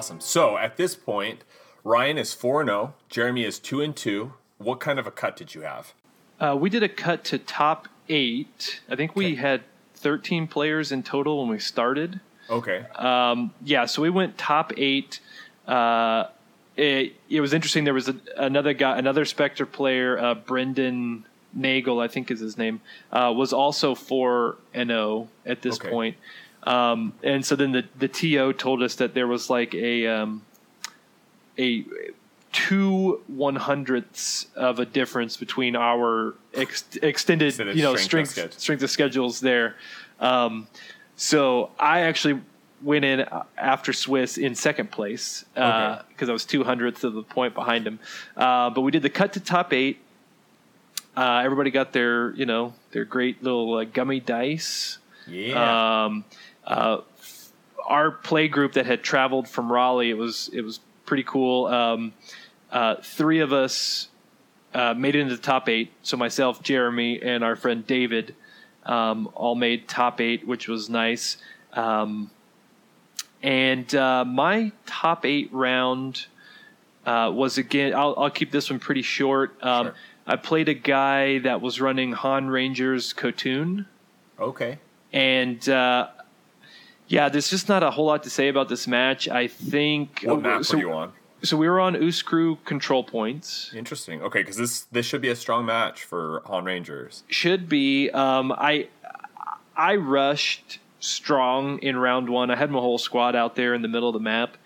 Awesome. So at this point, Ryan is 4 0, Jeremy is 2 and 2. What kind of a cut did you have? Uh, we did a cut to top eight. I think we Okay. had 13 players in total when we started. Okay. Um, yeah, so we went top eight. Uh, it, it was interesting. There was a, another guy, another Spectre player, uh, Brendan Nagel, I think is his name, uh, was also four and zero at this Okay. point. Um, and so then the the TO told us that there was like a um, a two one hundredths of a difference between our ex- extended, Extended you know strength of strength schedule. strength of schedules there. Um, so I actually went in after Swiss in second place because Okay. I was two hundredths of the point behind him. Uh, but we did the cut to top eight. Uh, everybody got their you know their great little uh, gummy dice. Yeah. Um, uh, our play group that had traveled from Raleigh, it was it was pretty cool. Um, uh, three of us uh, made it into the top eight. So myself, Jeremy, and our friend David um, all made top eight, which was nice. Um, and uh, my top eight round uh, was again. I'll, I'll keep this one pretty short. Um, Sure. I played a guy that was running Han Rangers Kotun okay. and uh, yeah, there's just not a whole lot to say about this match. I think What map so, were you on? so we were on Uscru control points. Interesting. Okay, because this this should be a strong match for Han Rangers. Should be. Um, I I rushed strong in round one. I had my whole squad out there in the middle of the map,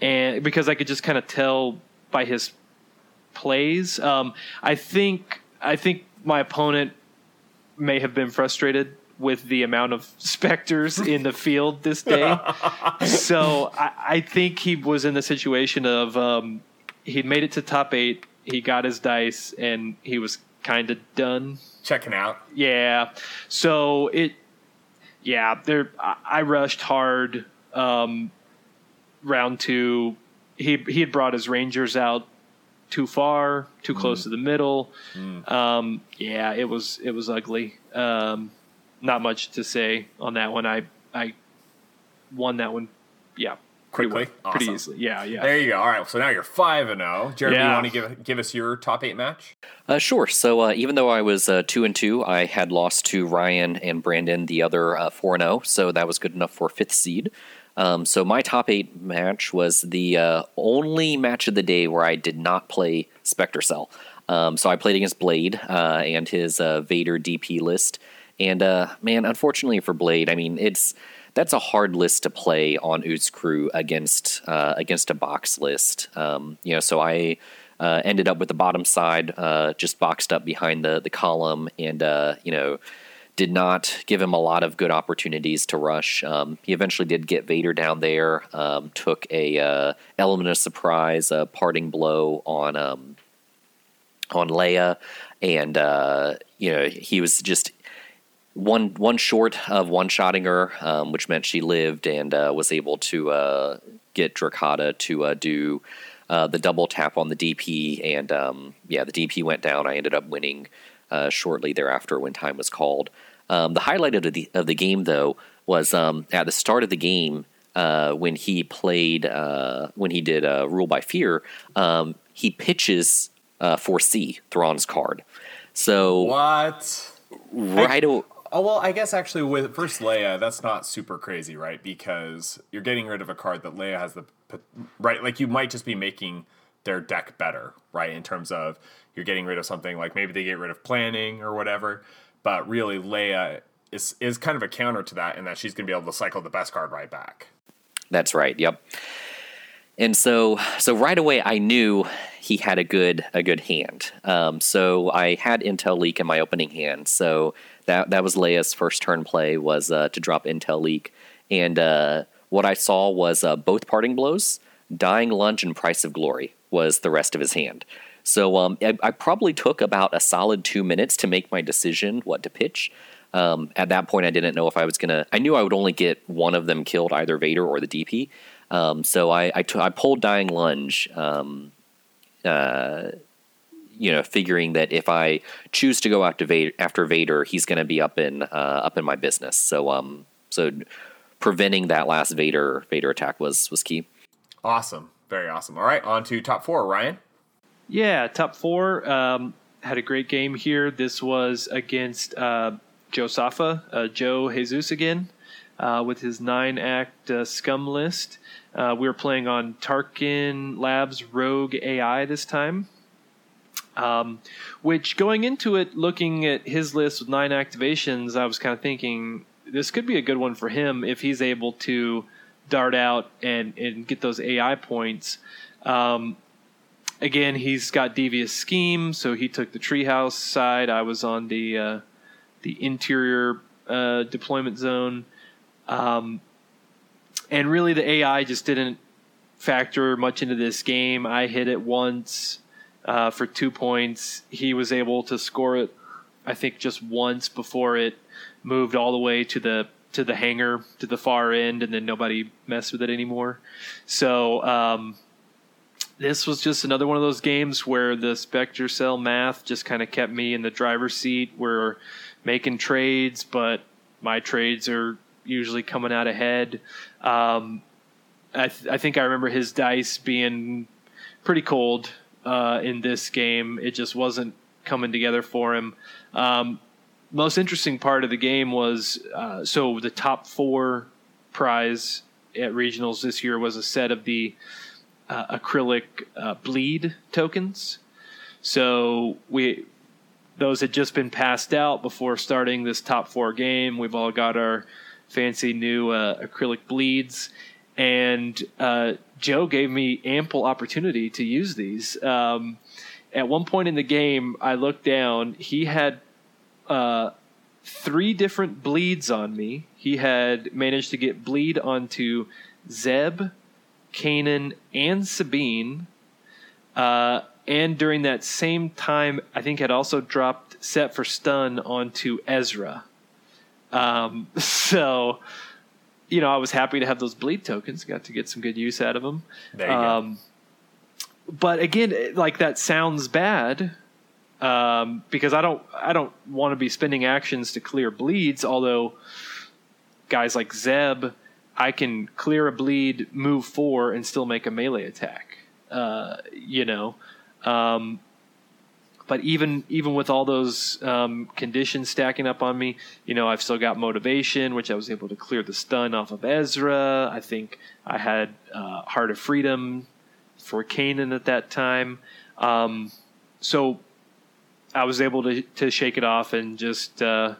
and because I could just kind of tell by his plays. Um, I think I think my opponent may have been frustrated with the amount of specters in the field this day. so I, I think he was in the situation of um, he made it to top eight. He got his dice, and he was kind of done. Checking out. Yeah. So it, yeah, there. I, I rushed hard. Um, round two, he he had brought his Rangers out too far, too close to the middle. Um, yeah, it was it was ugly. Um, not much to say on that one. I I won that one. Yeah, pretty Quickly? well, pretty Awesome. easily. Yeah, yeah. There you go. All right. So now you're five and zero. Jeremy, you want to give give us your top eight match? Uh, sure. So uh, even though I was uh, two and two, I had lost to Ryan and Brandon, the other uh, four and zero. So that was good enough for fifth seed. Um, so my top eight match was the uh, only match of the day where I did not play Spectre Cell. Um, so I played against Blade uh, and his uh, Vader DP list. And uh, man, unfortunately for Blade, I mean it's that's a hard list to play on Uscru against uh, against a box list. Um, you know, so I uh, ended up with the bottom side uh, just boxed up behind the the column, and uh, you know did not give him a lot of good opportunities to rush. Um, he eventually did get Vader down there, um, took a uh, element of surprise, a parting blow on um, on Leia, and uh, you know he was just one one short of one shotting her, um, which meant she lived and uh, was able to uh, get Drokkatta to uh, do uh, the double tap on the DP, and um, yeah, the DP went down. I ended up winning uh, shortly thereafter when time was called. Um, the highlight of the of the game, though, was um, at the start of the game uh, when he played uh, when he did uh, Rule by Fear. Um, he pitches uh, for C Thrawn's card. So What? right. o- Oh well, I guess actually with first Leia, that's not super crazy, right? Because you're getting rid of a card that Leia has the right. Like you might just be making their deck better, right? In terms of you're getting rid of something like maybe they get rid of planning or whatever, but really Leia is is kind of a counter to that in that she's going to be able to cycle the best card right back. That's right. Yep. And so, so right away, I knew he had a good a good hand. Um, so I had Intel Leak in my opening hand. So that that was Leia's first turn play was uh, to drop Intel Leak, and uh, what I saw was uh, both parting blows, Dying Lunge, and Price of Glory was the rest of his hand. So um, I, I probably took about a solid two minutes to make my decision what to pitch. Um, at that point, I didn't know if I was gonna. I knew I would only get one of them killed, either Vader or the DP. Um, so I I, t- I pulled Dying Lunge. Um, uh, you know, figuring that if I choose to go after Vader, after Vader he's going to be up in uh, up in my business. So um, so preventing that last Vader Vader attack was was key. Awesome. Very awesome. All right, on to top four, Ryan. Yeah, top four. Um, had a great game here. This was against uh, Joe Safa, uh, Joe Jesus again, uh, with his nine act uh, scum list. Uh, we were playing on Tarkin Labs Rogue AI this time. Um, which going into it, looking at his list with nine activations, I was kind of thinking this could be a good one for him if he's able to dart out and, and get those AI points. Um, again, he's got devious scheme, so he took the treehouse side. I was on the uh, the interior uh, deployment zone, um, and really the AI just didn't factor much into this game. I hit it once uh, for two points. He was able to score it, I think, just once before it moved all the way to the to the hangar to the far end, and then nobody messed with it anymore. So um, this was just another one of those games where the Spectre Cell math just kind of kept me in the driver's seat. We're making trades, but my trades are usually coming out ahead. Um, I, th- I, think I remember his dice being pretty cold uh, in this game. It just wasn't coming together for him. Um, most interesting part of the game was uh, so the top four prize at regionals this year was a set of the uh, acrylic uh, bleed tokens. So we those had just been passed out before starting this top four game. We've all got our fancy new uh, acrylic bleeds, and uh, Joe gave me ample opportunity to use these. Um, at one point in the game, I looked down. He had uh, three different bleeds on me. He had managed to get bleed onto Zeb, Kanan, and Sabine. Uh, and during that same time, I think had also dropped set for stun onto Ezra. Um, so, you know, I was happy to have those bleed tokens. Got to get some good use out of them. There you um, go. But again, like that sounds bad um, because I don't I don't want to be spending actions to clear bleeds. Although guys like Zeb I can clear a bleed, move four, and still make a melee attack. Uh, you know, um, but even even with all those um, conditions stacking up on me, you know, I've still got motivation, which I was able to clear the stun off of Ezra. I think I had uh, Heart of Freedom for Kanan at that time. Um, so I was able to to shake it off and just uh,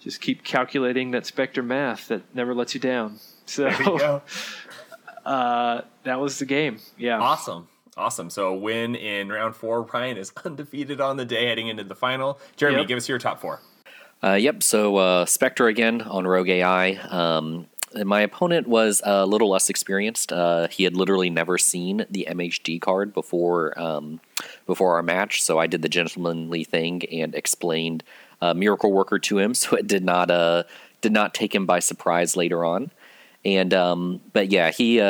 just keep calculating that Spectre math that never lets you down. So uh, that was the game. Yeah. Awesome. Awesome. So a win in round four. Ryan is undefeated on the day heading into the final. Jeremy, yep. give us your top four. Uh, yep. So uh, Spectre again on Rogue AI. Um, my opponent was a little less experienced. Uh, he had literally never seen the MHD card before um, before our match, so I did the gentlemanly thing and explained uh, Miracle Worker to him, so it did not uh, did not take him by surprise later on. And um, but yeah, he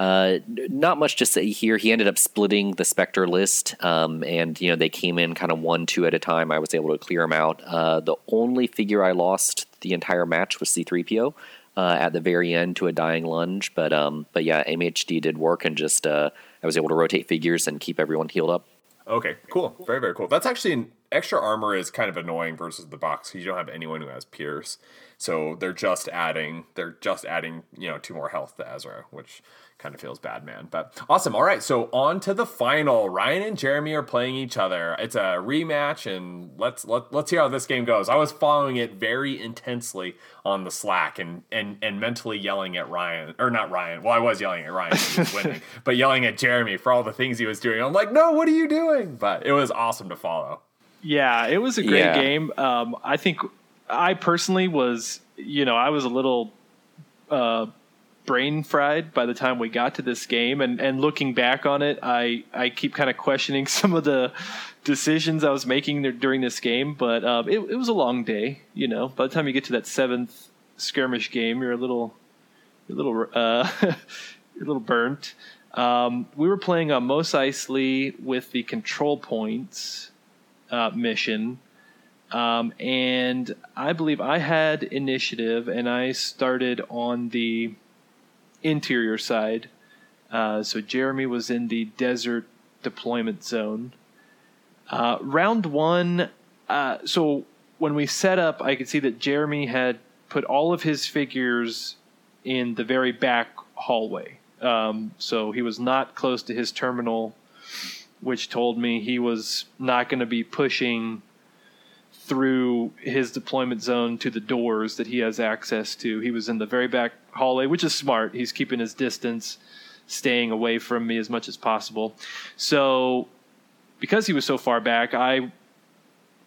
uh, not much to say here. He ended up splitting the Spectre list, um, and you know they came in kind of one, two at a time. I was able to clear them out. Uh, the only figure I lost the entire match was C3PO uh, at the very end to a dying lunge. But um, but yeah, MHD did work, and just uh, I was able to rotate figures and keep everyone healed up. Okay, cool. Very, very cool. That's actually an extra armor is kind of annoying versus the box because you don't have anyone who has Pierce. So they're just adding they're just adding, you know, two more health to Ezra, which kind of feels bad, man. But awesome. All right, so on to the final. Ryan and Jeremy are playing each other. It's a rematch, and let's let, let's hear how this game goes. I was following it very intensely on the Slack and and and mentally yelling at Ryan or not Ryan. Well, I was yelling at Ryan, he was winning, but yelling at Jeremy for all the things he was doing. I'm like, no, what are you doing? But it was awesome to follow. Yeah, it was a great yeah. game. Um, I think I personally was, you know, I was a little. Uh, brain fried by the time we got to this game. And, and looking back on it, I, I keep kind of questioning some of the decisions I was making during this game. But um, it, it was a long day, you know. By the time you get to that seventh skirmish game, you're a little, you're a little, uh, you're a little burnt. Um, we were playing on Mos Eisley with the control points uh, mission. Um, and I believe I had initiative, and I started on the interior side Uh, so Jeremy was in the desert deployment zone. Uh, round one, uh, so when we set up, I could see that Jeremy had put all of his figures in the very back hallway. Um, so he was not close to his terminal, which told me he was not going to be pushing through his deployment zone to the doors that he has access to. He was in the very back hallway, which is smart. He's keeping his distance, staying away from me as much as possible. So, because he was so far back, I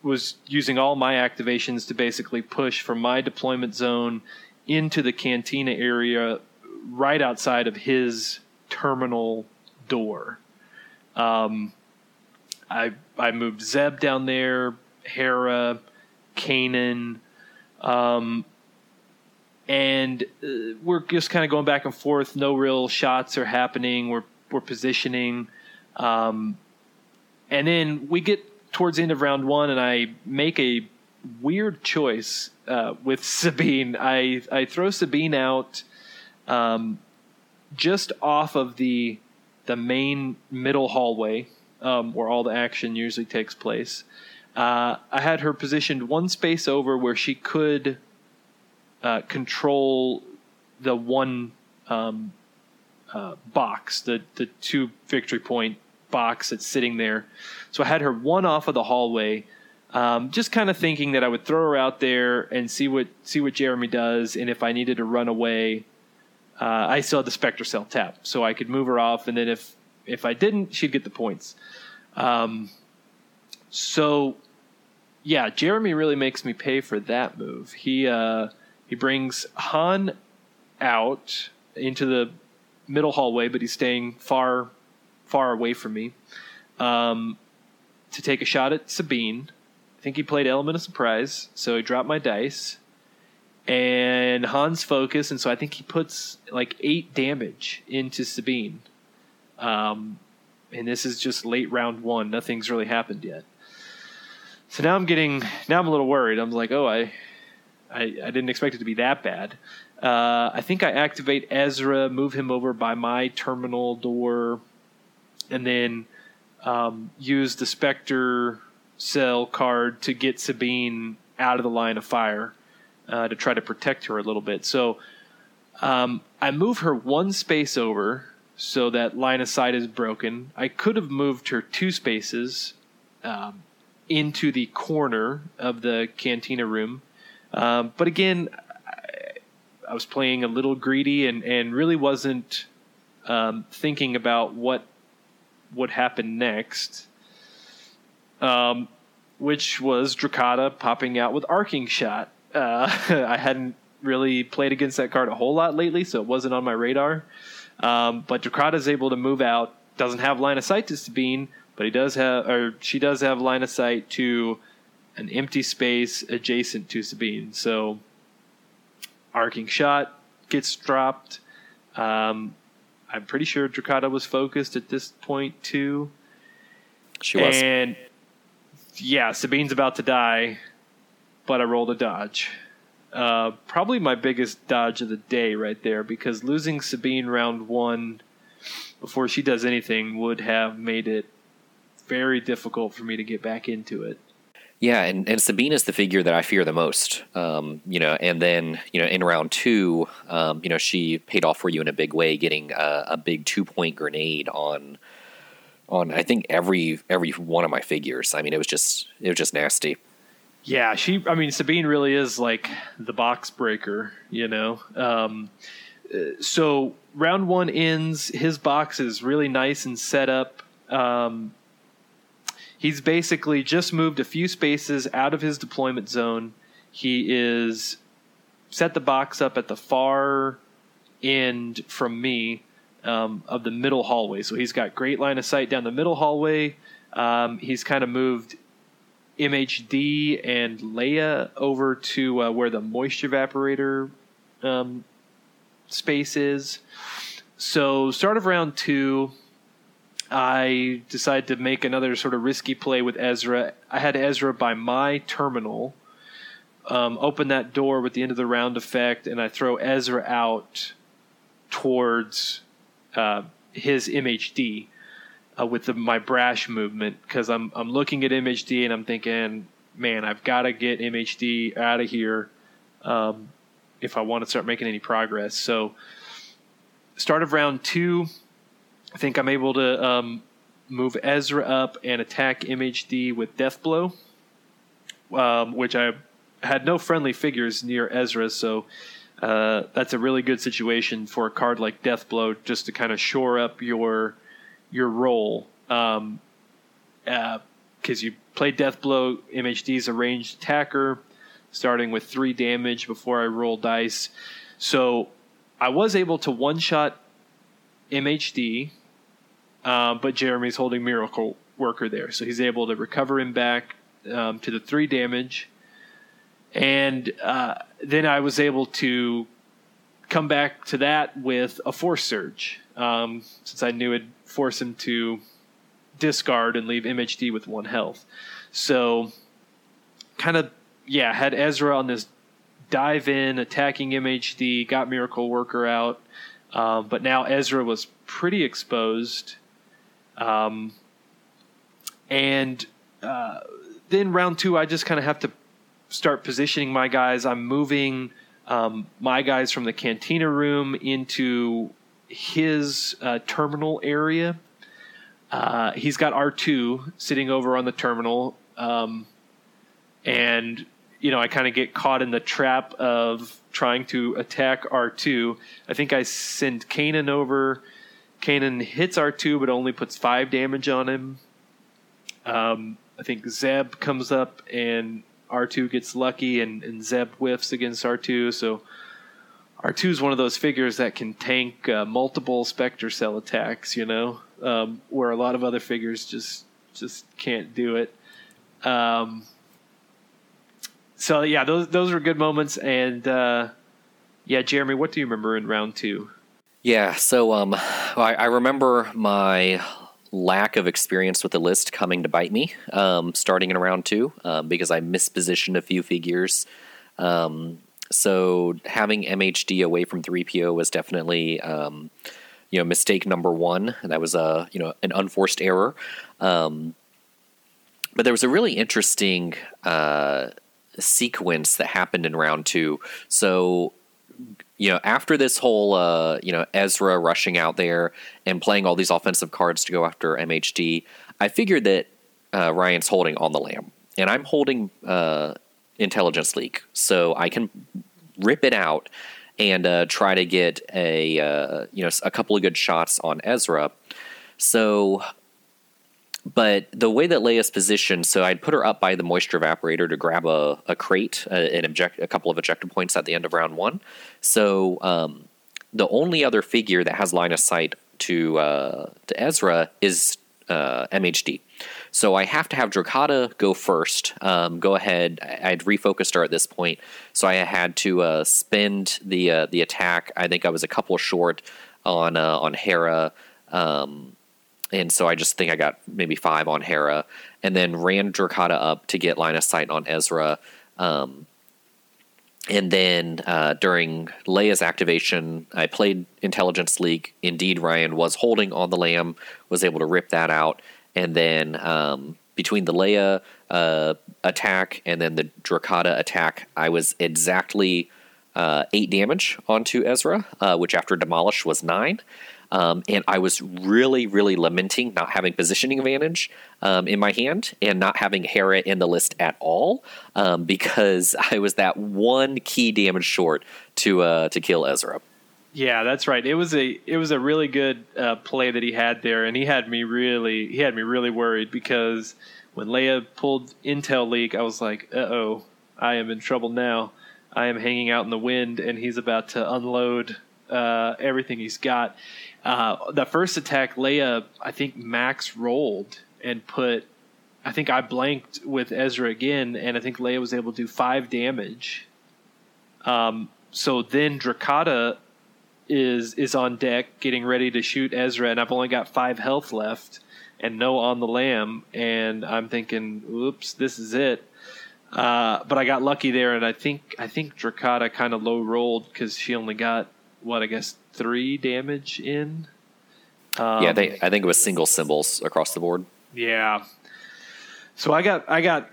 was using all my activations to basically push from my deployment zone into the cantina area right outside of his terminal door. Um, I I moved Zeb down there, Hera, Kanan, um, and uh, we're just kind of going back and forth. No real shots are happening. We're we're positioning, um, and then we get towards the end of round one, and I make a weird choice uh, with Sabine. I I throw Sabine out um, just off of the the main middle hallway um, where all the action usually takes place. Uh, I had her positioned one space over where she could uh, control the one um, uh, box, the the two victory point box that's sitting there. So I had her one off of the hallway, um, just kind of thinking that I would throw her out there and see what see what Jeremy does, and if I needed to run away, uh, I still had the Spectre Cell tap, so I could move her off, and then if if I didn't, she'd get the points. Um, so yeah, Jeremy really makes me pay for that move. He uh, he brings Han out into the middle hallway, but he's staying far far away from me um, to take a shot at Sabine. I think he played Element of Surprise, so he dropped my dice. And Han's focus, and so I think he puts like eight damage into Sabine. Um, and this is just late round one. Nothing's really happened yet. So now I'm getting now I'm a little worried. I'm like, oh, I I, I didn't expect it to be that bad. Uh, I think I activate Ezra, move him over by my terminal door, and then um, use the Spectre cell card to get Sabine out of the line of fire uh, to try to protect her a little bit. So um, I move her one space over so that line of sight is broken. I could have moved her two spaces um, into the corner of the cantina room. Um, but again, I, I, was playing a little greedy and, and really wasn't um, thinking about what would happen next, um, which was Drokkatta popping out with Arcing Shot. Uh, I hadn't really played against that card a whole lot lately, so it wasn't on my radar. Um, but Drokkatta is able to move out, doesn't have line of sight to Sabine, but he does have, or she does have line of sight to an empty space adjacent to Sabine. So, Arcing Shot gets dropped. Um, I'm pretty sure Drokkatta was focused at this point too. She was. And yeah, Sabine's about to die, but I rolled a dodge. Uh, probably my biggest dodge of the day right there because losing Sabine round one before she does anything would have made it very difficult for me to get back into it. Yeah, and, and Sabine is the figure that I fear the most. Um, you know, and then you know in round two, um, you know she paid off for you in a big way, getting a, a big two point grenade on on I think every every one of my figures. I mean, it was just it was just nasty. Yeah, she. I mean, Sabine really is like the box breaker, you know. Um, so round one ends. His box is really nice and set up. Um, he's basically just moved a few spaces out of his deployment zone. He is set the box up at the far end from me um, of the middle hallway. So he's got great line of sight down the middle hallway. Um, he's kind of moved MHD and Leia over to uh, where the moisture evaporator um, space is. So, start of round two, I decided to make another sort of risky play with Ezra. I had Ezra by my terminal, um, open that door with the end of the round effect, and I throw Ezra out towards uh, his MHD uh, with the, my brash movement because I'm I'm looking at MHD and I'm thinking, man, I've got to get MHD out of here um, if I want to start making any progress. So, start of round two, I think I'm able to um, move Ezra up and attack MHD with Death Blow, um, which I had no friendly figures near Ezra, so uh, that's a really good situation for a card like Death Blow just to kind of shore up your your role. Um, because uh, you play Death Blow, MHD's a ranged attacker, starting with three damage before I roll dice. So I was able to one shot MHD, uh, but Jeremy's holding Miracle Worker there, so he's able to recover him back um, to the three damage and uh, then I was able to come back to that with a force surge, um, since I knew it'd force him to discard and leave MHD with one health. So, kind of, yeah, had Ezra on this dive in, attacking MHD, got Miracle Worker out, um, but now Ezra was pretty exposed. Um, and uh, then round two, I just kind of have to start positioning my guys. I'm moving um, my guys from the cantina room into his uh, terminal area. Uh, he's got R2 sitting over on the terminal. Um, and, you know, I kind of get caught in the trap of trying to attack R2. I think I send Kanan over. Kanan hits R2, but only puts five damage on him. Um, I think Zeb comes up and R2 gets lucky and, and Zeb whiffs against R2. So R2 is one of those figures that can tank uh, multiple Spectre Cell attacks, you know, um, where a lot of other figures just just can't do it. Um, so yeah, those those were good moments. And uh, yeah, Jeremy, what do you remember in round two? Yeah, so um, I, I remember my lack of experience with the list coming to bite me um, starting in round two um, because I mispositioned a few figures. Um, so having MHD away from 3PO was definitely um, you know mistake number one. That was a you know an unforced error. Um, but there was a really interesting uh, sequence that happened in round two. So you know, after this whole, uh, you know, Ezra rushing out there and playing all these offensive cards to go after MHD, I figured that uh, Ryan's holding on the lam, and I'm holding uh, Intelligence Leak, so I can rip it out and uh, try to get a, uh, you know, a couple of good shots on Ezra. So but the way that Leia's positioned, so I'd put her up by the moisture evaporator to grab a, a crate, a, an object, a couple of ejector points at the end of round one. So um, the only other figure that has line of sight to uh, to Ezra is uh, MHD. So I have to have Drokkatta go first. Um, go ahead. I'd refocused her at this point, so I had to uh, spend the uh, the attack. I think I was a couple short on uh, on Hera. Um, and so I just think I got maybe five on Hera, and then ran Drokkatta up to get line of sight on Ezra. Um, and then uh, during Leia's activation, I played Intelligence Leak. Indeed, Ryan was holding on the lam, was able to rip that out, and then um, between the Leia uh, attack and then the Drokkatta attack, I was exactly uh, eight damage onto Ezra, uh, which after demolish was nine. Um, and I was really, really lamenting not having positioning advantage um, in my hand and not having Hera in the list at all um, because I was that one key damage short to uh, to kill Ezra. Yeah, that's right. It was a it was a really good uh, play that he had there, and he had me really he had me really worried because when Leia pulled intel leak, I was like, "Uh oh, I am in trouble now." I am hanging out in the wind, and he's about to unload uh, everything he's got. Uh, the first attack, Leia, I think Max rolled and put. I think I blanked with Ezra again, and I think Leia was able to do five damage. Um, so then Drokkatta is is on deck, getting ready to shoot Ezra, and I've only got five health left and no on the lam, and I'm thinking, "Oops, this is it." Uh, but I got lucky there, and I think I think Drokkatta kind of low rolled because she only got what I guess three damage in. yeah, they, I think it was single symbols across the board. Yeah. So I got I got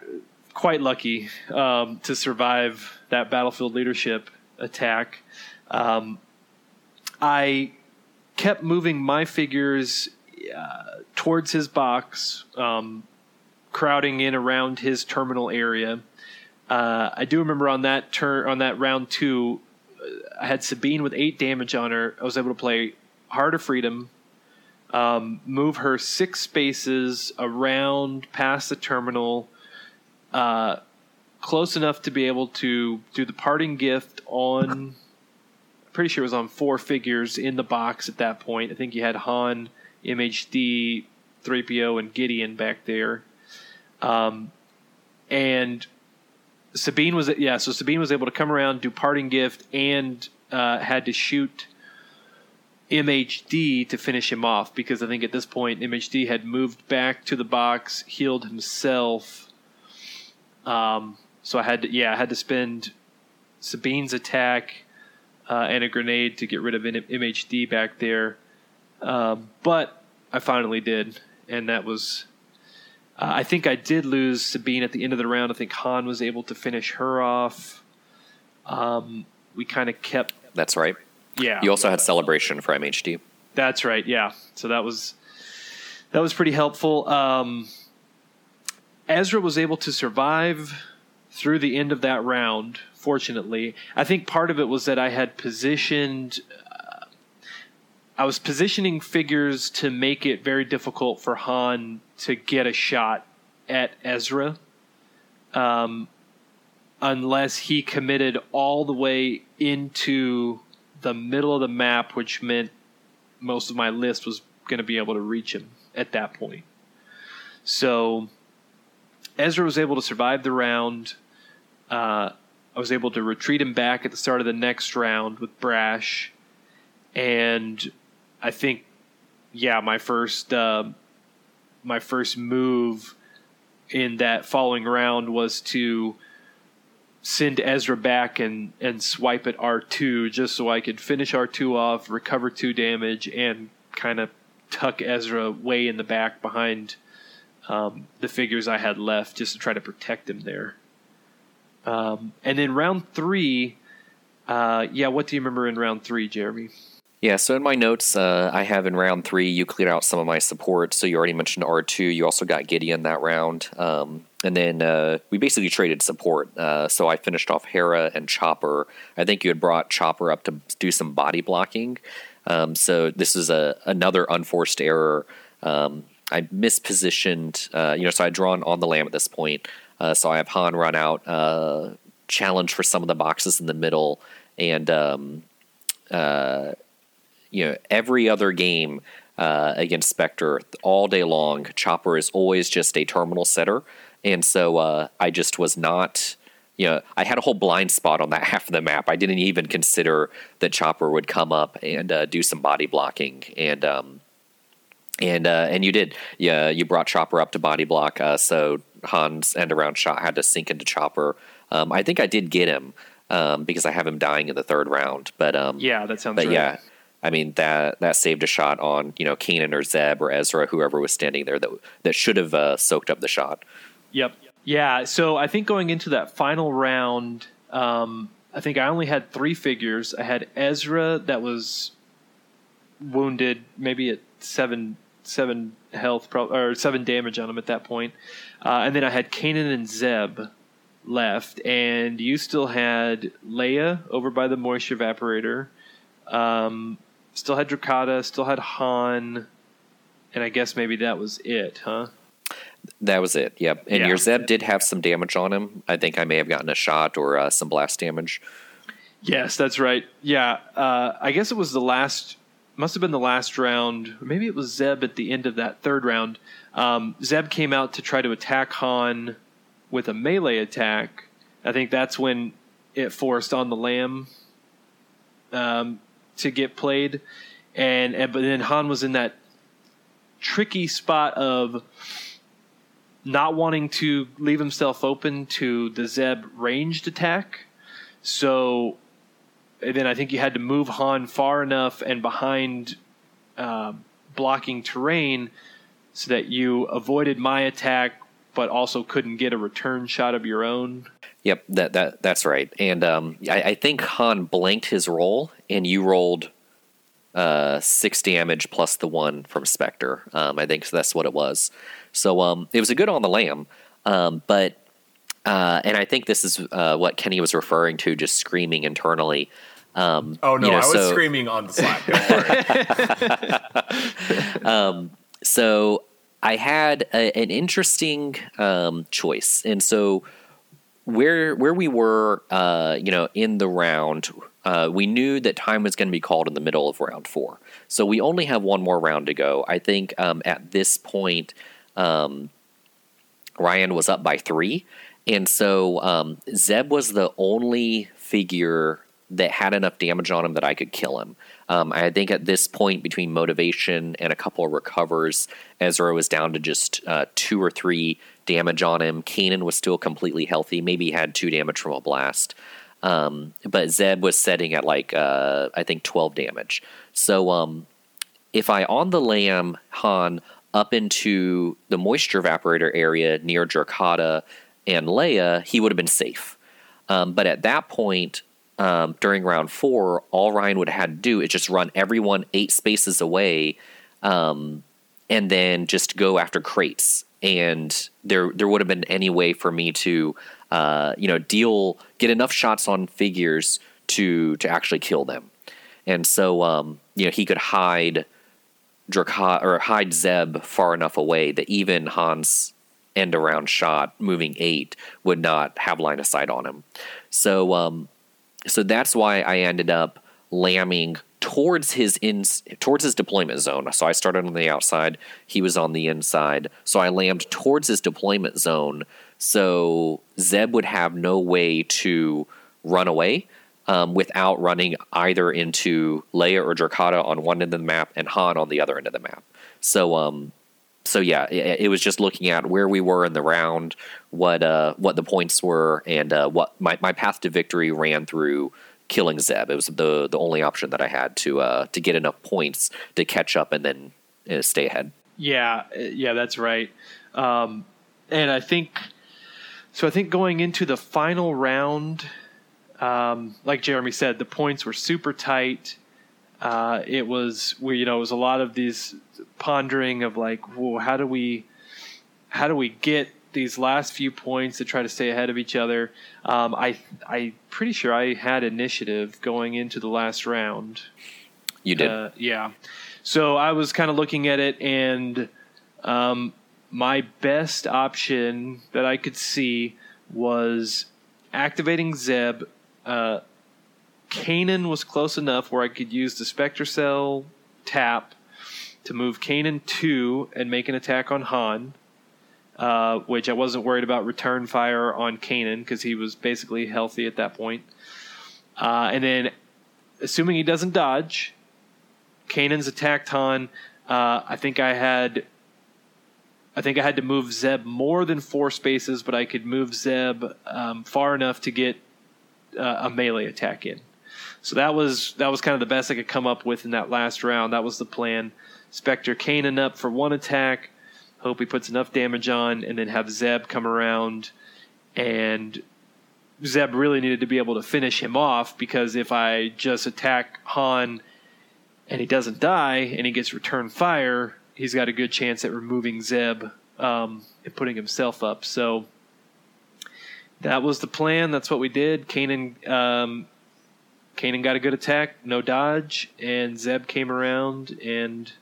quite lucky um, to survive that battlefield leadership attack. Um, I kept moving my figures uh, towards his box, um, crowding in around his terminal area. Uh, I do remember on that turn on that round two, I had Sabine with eight damage on her. I was able to play Heart of Freedom, um, move her six spaces around past the terminal, uh, close enough to be able to do the parting gift on. Pretty sure it was on four figures in the box at that point. I think you had Han, MHD, 3PO, and Gideon back there. Um, and Sabine was yeah, so Sabine was able to come around, do parting gift, and uh, had to shoot MHD to finish him off because I think at this point MHD had moved back to the box, healed himself. Um, so I had to yeah, I had to spend Sabine's attack uh, and a grenade to get rid of MHD back there. Um, but I finally did, and that was. Uh, I think I did lose Sabine at the end of the round. I think Han was able to finish her off. Um, we kind of kept. That's right. Yeah. You also had celebration for MHD. That's right. Yeah. So that was that was pretty helpful. Um, Ezra was able to survive through the end of that round. Fortunately, I think part of it was that I had positioned. I was positioning figures to make it very difficult for Han to get a shot at Ezra, um, unless he committed all the way into the middle of the map, which meant most of my list was going to be able to reach him at that point. So Ezra was able to survive the round. Uh, I was able to retreat him back at the start of the next round with Brash, and I think, yeah, my first uh, my first move in that following round was to send Ezra back and, and swipe at R2 just so I could finish R2 off, recover 2 damage, and kind of tuck Ezra way in the back behind um, the figures I had left just to try to protect him there. Um, and then round 3, uh, yeah, what do you remember in round 3, Jeremy? Yeah, so in my notes, uh, I have in round three, you cleared out some of my support. So you already mentioned R2. You also got Gideon that round. Um, and then uh, we basically traded support. Uh, so I finished off Hera and Chopper. I think you had brought Chopper up to do some body blocking. Um, so this is a another unforced error. Um, I mispositioned, uh, you know, so I drawn on the lam at this point. Uh, so I have Han run out, uh, challenge for some of the boxes in the middle, and um, you know every other game uh, against Spectre all day long. Chopper is always just a terminal setter, and so uh, I just was not. You know, I had a whole blind spot on that half of the map. I didn't even consider that Chopper would come up and uh, do some body blocking, and um, and uh, and you did. Yeah, you brought Chopper up to body block. Uh, so Han's end around shot had to sink into Chopper. Um, I think I did get him um, because I have him dying in the third round. But um, yeah, that sounds. But right. yeah, I mean that that saved a shot on you know Kanan or Zeb or Ezra, whoever was standing there that that should have uh, soaked up the shot. Yep. Yeah. So I think going into that final round, um, I think I only had three figures. I had Ezra that was wounded, maybe at seven seven health or seven damage on him at that point, uh, and then I had Kanan and Zeb left, and you still had Leia over by the moisture evaporator. Um, Still had Drokkatta, still had Han, and I guess maybe that was it, huh? That was it. Yep. And yeah. your Zeb did have some damage on him. I think I may have gotten a shot or uh, some blast damage. Yes, that's right. Yeah, uh, I guess it was the last. Must have been the last round. Maybe it was Zeb at the end of that third round. Um, Zeb came out to try to attack Han with a melee attack. I think that's when it forced on the lam. Um, to get played, and, and but then Han was in that tricky spot of not wanting to leave himself open to the Zeb ranged attack. So then I think you had to move Han far enough and behind uh, blocking terrain so that you avoided my attack, but also couldn't get a return shot of your own. Yep, that that that's right. And um, I, I think Han blanked his roll, and you rolled uh, six damage plus the one from Spectre. Um, I think that's what it was. So um, it was a good on the lam, um, but uh, and I think this is uh, what Kenny was referring to, just screaming internally. Um, Oh no, you know, I was so- screaming on the Slack. Don't worry. so I had a, an interesting um, choice, and so where where we were, uh, you know, in the round, uh, we knew that time was going to be called in the middle of round four. So we only have one more round to go. I think um, at this point, um, Ryan was up by three, and so um, Zeb was the only figure that had enough damage on him that I could kill him. Um, I think at this point, between motivation and a couple of recovers, Ezra was down to just uh, two or three damage on him. Kanan was still completely healthy. Maybe he had two damage from a blast. Um, but Zeb was setting at like, uh, I think, 12 damage. So um, if I on the lam Han up into the moisture evaporator area near Drokkatta and Leia, he would have been safe. Um, but at that point, um, during round four, all Ryan would have had to do is just run everyone eight spaces away, um, and then just go after crates. And there, there would have been any way for me to, uh, you know, deal get enough shots on figures to to actually kill them. And so, um, you know, he could hide or hide Zeb far enough away that even Han's end around shot moving eight would not have line of sight on him. So um so that's why I ended up lambing towards his in towards his deployment zone. So I started on the outside, he was on the inside. So I lammed towards his deployment zone so Zeb would have no way to run away um, without running either into Leia or Drokkatta on one end of the map and Han on the other end of the map. So um, so yeah, it, it was just looking at where we were in the round, what uh, what the points were, and uh, what my, my path to victory ran through killing Zeb. It was the the only option that I had to uh, to get enough points to catch up and then uh, stay ahead. Yeah, uh, yeah, that's right. Um, and I think so. I think going into the final round, um, like Jeremy said, the points were super tight. Uh, it was we, you know, it was a lot of these pondering of like, whoa, how do we, how do we get these last few points to try to stay ahead of each other? Um, I, I pretty sure I had initiative going into the last round. You did. Uh, yeah. So I was kind of looking at it, and um, my best option that I could see was activating Zeb. Uh, Kanan was close enough where I could use the Spectre Cell tap to move Kanan 2 and make an attack on Han, uh, which I wasn't worried about return fire on Kanan because he was basically healthy at that point. Uh, and then, assuming he doesn't dodge, Kanan's attacked Han. Uh, I think I had, I think I had to move Zeb more than four spaces, but I could move Zeb um, far enough to get uh, a melee attack in. So that was that was kind of the best I could come up with in that last round. That was the plan. Spectre Kanan up for one attack. Hope he puts enough damage on, and then have Zeb come around. And Zeb really needed to be able to finish him off because if I just attack Han and he doesn't die and he gets return fire, he's got a good chance at removing Zeb um, and putting himself up. So that was the plan. That's what we did. Kanan, um, Kanan got a good attack, no dodge, and Zeb came around and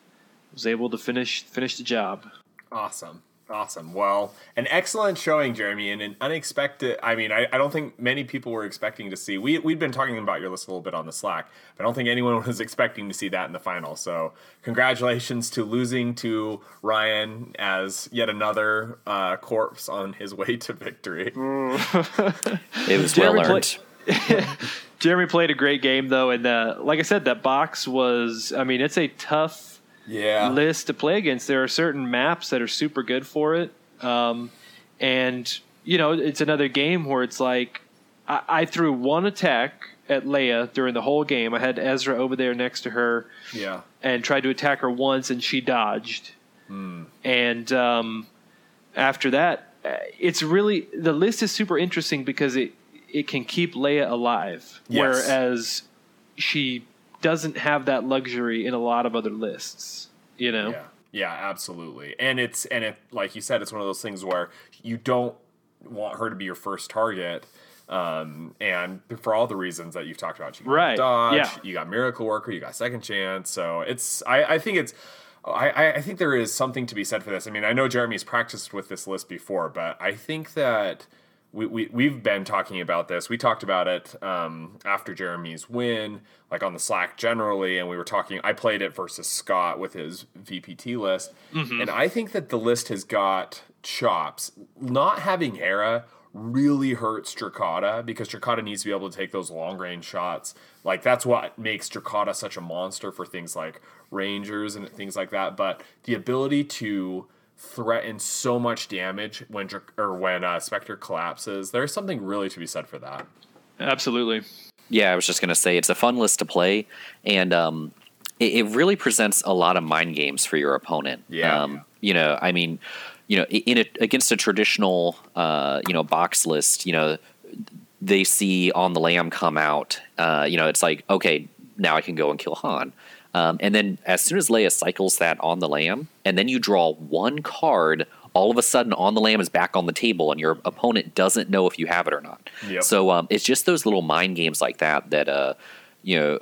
was able to finish finish the job. Awesome. Awesome. Well, an excellent showing, Jeremy, and an unexpected. I mean, I, I don't think many people were expecting to see. We we've been talking about your list a little bit on the Slack, but I don't think anyone was expecting to see that in the final. So, congratulations to losing to Ryan as yet another uh, corpse on his way to victory. It was Jeremy well earned. Jeremy played a great game though, and uh, like I said, that box was. I mean, it's a tough Yeah. list to play against. There are certain maps that are super good for it, um, and you know it's another game where it's like I, I threw one attack at Leia during the whole game. I had Ezra over there next to her, Yeah. and tried to attack her once, and she dodged. Hmm. And um, after that, it's really the list is super interesting because it it can keep Leia alive, Yes. whereas she doesn't have that luxury in a lot of other lists. You know, Yeah, yeah, absolutely. And it's and it like you said, it's one of those things where you don't want her to be your first target. Um, and for all the reasons that you've talked about, you got Right, dodge, yeah. you got miracle worker, you got second chance. So it's I, I think it's I, I- I think there is something to be said for this. I mean, I know Jeremy's practiced with this list before, but I think that we, we we've been talking about this. We talked about it um, after Jeremy's win, like on the Slack generally, and we were talking. I played it versus Scott with his VPT list, and I think that the list has got chops. Not having Hera really hurts Drokkatta because Drokkatta needs to be able to take those long range shots. Like that's what makes Drokkatta such a monster for things like Rangers and things like that. But the ability to threaten so much damage when or when uh, Spectre collapses, there's something really to be said for that. absolutely. Yeah, I was just going to say it's a fun list to play, and um, it, it really presents a lot of mind games for your opponent. Yeah. Um, you know, I mean, you know, in a, against a traditional, uh, you know, box list, you know, they see on the lam come out. Uh, you know, it's like okay, now I can go and kill Han. Um, and then as soon as Leia cycles that on the lam, and then you draw one card, all of a sudden on the lam is back on the table, and your opponent doesn't know if you have it or not. Yep. So um, it's just those little mind games like that that uh, you know,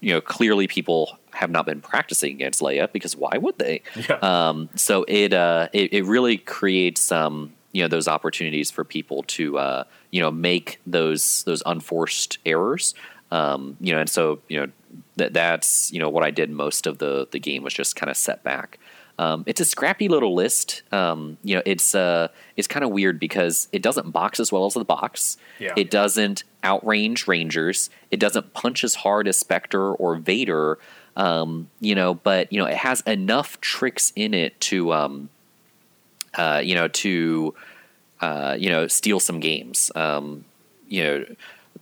you know, clearly people have not been practicing against Leia because why would they? Yeah. Um, so it, uh, it it really creates um, you know those opportunities for people to uh, you know make those those unforced errors. Um, you know, and so you know that that's you know what I did most of the the game was just kind of set back. Um, it's a scrappy little list. Um, you know, it's uh, it's kind of weird because it doesn't box as well as the box. Yeah. It doesn't outrange Rangers. It doesn't punch as hard as Spectre or Vader. Um, you know, but you know, it has enough tricks in it to, um, uh, you know, to, uh, you know, steal some games. Um, you know,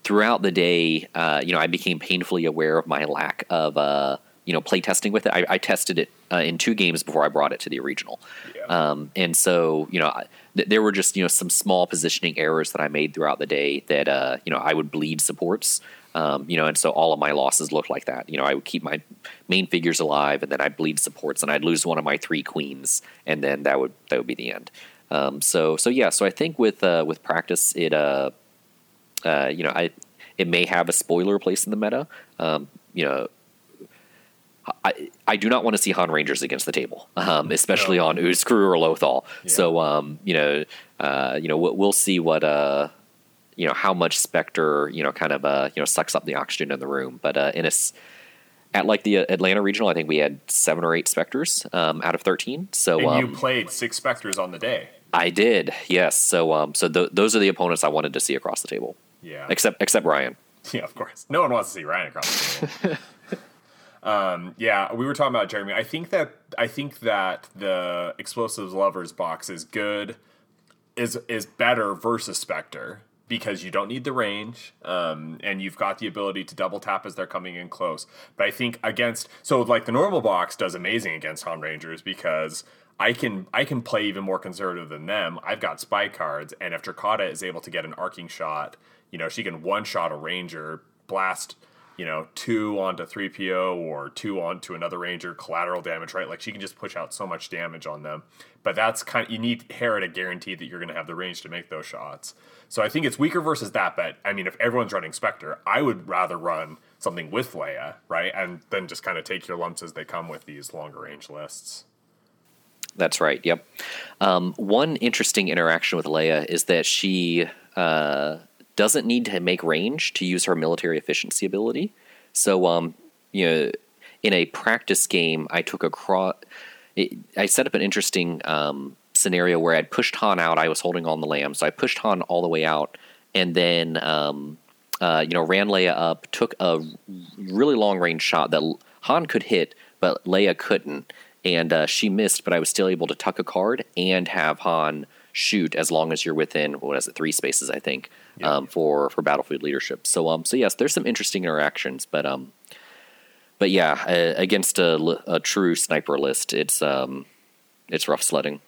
throughout the day, uh, you know, I became painfully aware of my lack of, uh, you know, play testing with it. I, I tested it uh, in two games before I brought it to the original. Yeah. Um, and so, you know, I, th- there were just, you know, some small positioning errors that I made throughout the day that, uh, you know, I would bleed supports. Um, you know, and so all of my losses looked like that. You know, I would keep my main figures alive, and then I'd bleed supports, and I'd lose one of my three queens, and then that would that would be the end. Um, so so yeah, so I think with uh, with practice, it uh, uh, you know, I it may have a spoiler place in the meta. Um, you know, I I do not want to see Han Rangers against the table, um, especially No. on Uscru or Lothal. Yeah. So um, you know, uh, you know, we'll, we'll see what uh, you know, how much Spectre, you know, kind of uh, you know, sucks up the oxygen in the room. But uh, in a at like the Atlanta regional, I think we had seven or eight Spectres um, out of thirteen. So and um, you played six Spectres on the day. I did, yes. So um, so th- those are the opponents I wanted to see across the table, Yeah. except except Ryan. Yeah, of course. No one wants to see Ryan across the table. um, yeah, we were talking about Jeremy. I think that I think that the explosives lovers box is good, is is better versus Spectre because you don't need the range, um, and you've got the ability to double tap as they're coming in close. But I think against so like the normal box does amazing against Han Rangers because I can I can play even more conservative than them. I've got spy cards, and if Drokkatta is able to get an arcing shot, you know she can one shot a Ranger, blast you know two onto three PO or two onto another Ranger, collateral damage, right? Like she can just push out so much damage on them. But that's kind of you need Hera to guarantee that you're going to have the range to make those shots. So I think it's weaker versus that. But I mean, if everyone's running Spectre, I would rather run something with Leia, right? And then just kind of take your lumps as they come with these longer range lists. That's right. Yep. Um, one interesting interaction with Leia is that she uh, doesn't need to make range to use her military efficiency ability. So, um, you know, in a practice game, I took a cross. I set up an interesting um, scenario where I'd pushed Han out. I was holding on the lam, so I pushed Han all the way out, and then um, uh, you know ran Leia up, took a really long range shot that Han could hit, but Leia couldn't, and uh, she missed. But I was still able to tuck a card and have Han shoot as long as you're within what is it three spaces I think um, for for battlefield leadership. So um so yes, there's some interesting interactions, but um but yeah, uh, against a, a, true sniper list, it's um, it's rough sledding.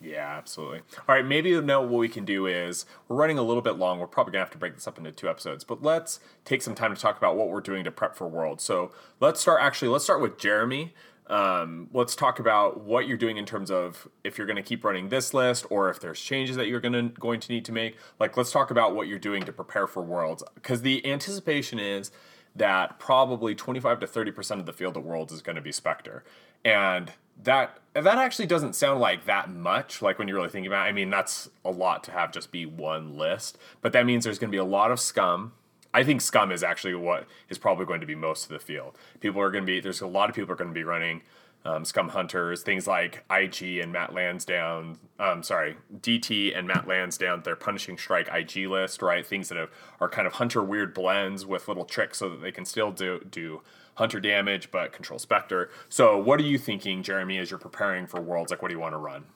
Yeah, absolutely. All right, maybe now what we can do is we're running a little bit long. We're probably gonna have to break this up into two episodes, but let's take some time to talk about what we're doing to prep for World. So let's start. Actually, let's start with Jeremy. Um, let's talk about what you're doing in terms of if you're going to keep running this list or if there's changes that you're going to going to need to make. Like, let's talk about what you're doing to prepare for Worlds because the anticipation is that probably 25 to 30 percent of the field of Worlds is going to be Spectre, and that that actually doesn't sound like that much. Like when you're really thinking about, it. I mean, that's a lot to have just be one list, but that means there's going to be a lot of scum I think Scum is actually what is probably going to be most of the field. People are going to be there's a lot of people are going to be running um, Scum Hunters, things like IG and Matt Lansdowne. Um, sorry, DT and Matt Lansdowne. Their Punishing Strike IG list, right? Things that have, are kind of Hunter weird blends with little tricks so that they can still do do Hunter damage but control Spectre. So, what are you thinking, Jeremy, as you're preparing for Worlds? Like, what do you want to run?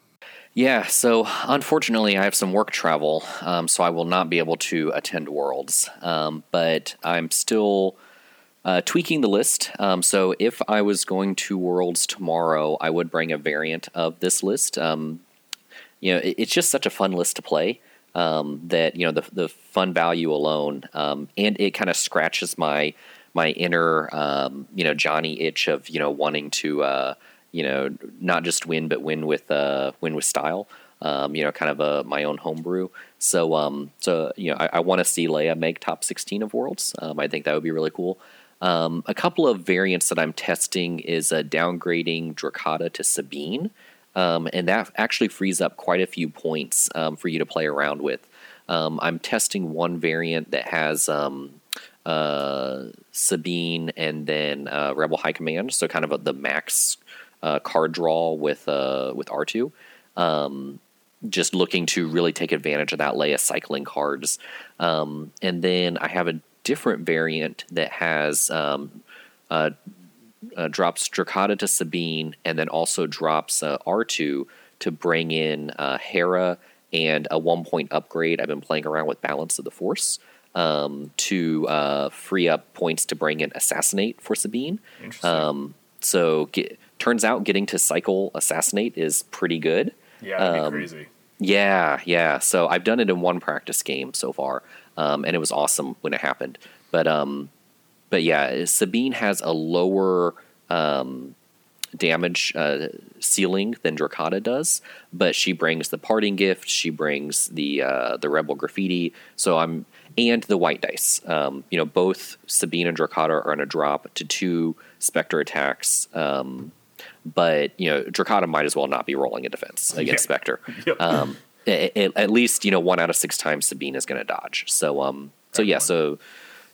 Yeah, so unfortunately, I have some work travel, um, so I will not be able to attend Worlds. Um, but I'm still uh, tweaking the list. Um, so if I was going to Worlds tomorrow, I would bring a variant of this list. Um, you know, it, it's just such a fun list to play um, that you know the the fun value alone, um, and it kind of scratches my my inner you know Johnny itch of you know wanting to. Uh, you know, not just win, but win with uh, win with style. Um, you know, kind of a my own homebrew. So, um, so you know, I, I want to see Leia make top 16 of Worlds. Um, I think that would be really cool. Um, a couple of variants that I'm testing is uh, downgrading Drokkatta to Sabine, um, and that actually frees up quite a few points um, for you to play around with. Um, I'm testing one variant that has um, uh, Sabine and then uh, Rebel High Command, so kind of a, the max uh, card draw with uh, with R two. Um, just looking to really take advantage of that Leia cycling cards, um, and then I have a different variant that has um, uh, uh, drops Drokkatta to Sabine, and then also drops uh, R two to bring in uh, Hera and a one point upgrade. I've been playing around with Balance of the Force um, to uh, free up points to bring in Assassinate for Sabine. Interesting. Um, so get, turns out getting to cycle assassinate is pretty good. Yeah, that'd um, be crazy. Yeah, yeah. So I've done it in one practice game so far, um, and it was awesome when it happened. But um, but yeah, Sabine has a lower um, damage uh, ceiling than Drokkatta does, but she brings the parting gift. She brings the uh, the rebel graffiti. So I'm and the white dice. Um, you know, both Sabine and Drokkatta are going a drop to two Spectre attacks. Um, but you know, Drokkatta might as well not be rolling a defense against yeah. Spectre. Yep. Um, it, at least you know one out of six times Sabine is going to dodge. So um, so yeah, so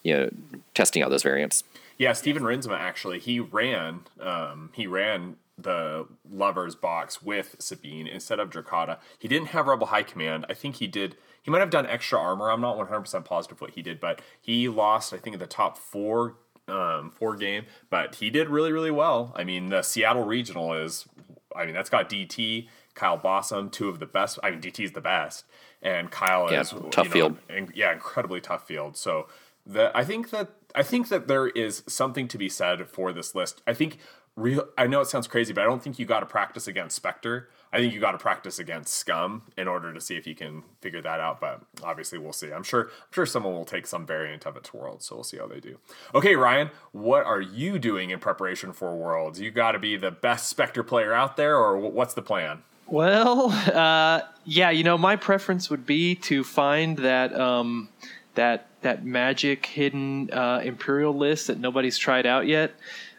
you know, testing out those variants. Yeah, Steven Rinsma actually he ran um, he ran the lovers box with Sabine instead of Drokkatta. He didn't have Rebel High Command. I think he did. He might have done extra armor. I'm not 100 percent positive what he did, but he lost. I think in the top four um, four game, but he did really, really well. I mean, the Seattle Regional is, I mean, that's got DT, Kyle Bossum, two of the best. I mean, DT is the best, and Kyle yeah, is tough know, field. yeah, incredibly tough field. So the I think that I think that there is something to be said for this list. I think real. I know it sounds crazy, but I don't think you got to practice against Spectre. I think you got to practice against Scum in order to see if you can figure that out. But obviously, we'll see. I'm sure. I'm sure someone will take some variant of it to Worlds, so we'll see how they do. Okay, Ryan, what are you doing in preparation for Worlds? You got to be the best Spectre player out there, or what's the plan? Well, uh, yeah, you know, my preference would be to find that um, that that magic hidden uh, Imperial list that nobody's tried out yet.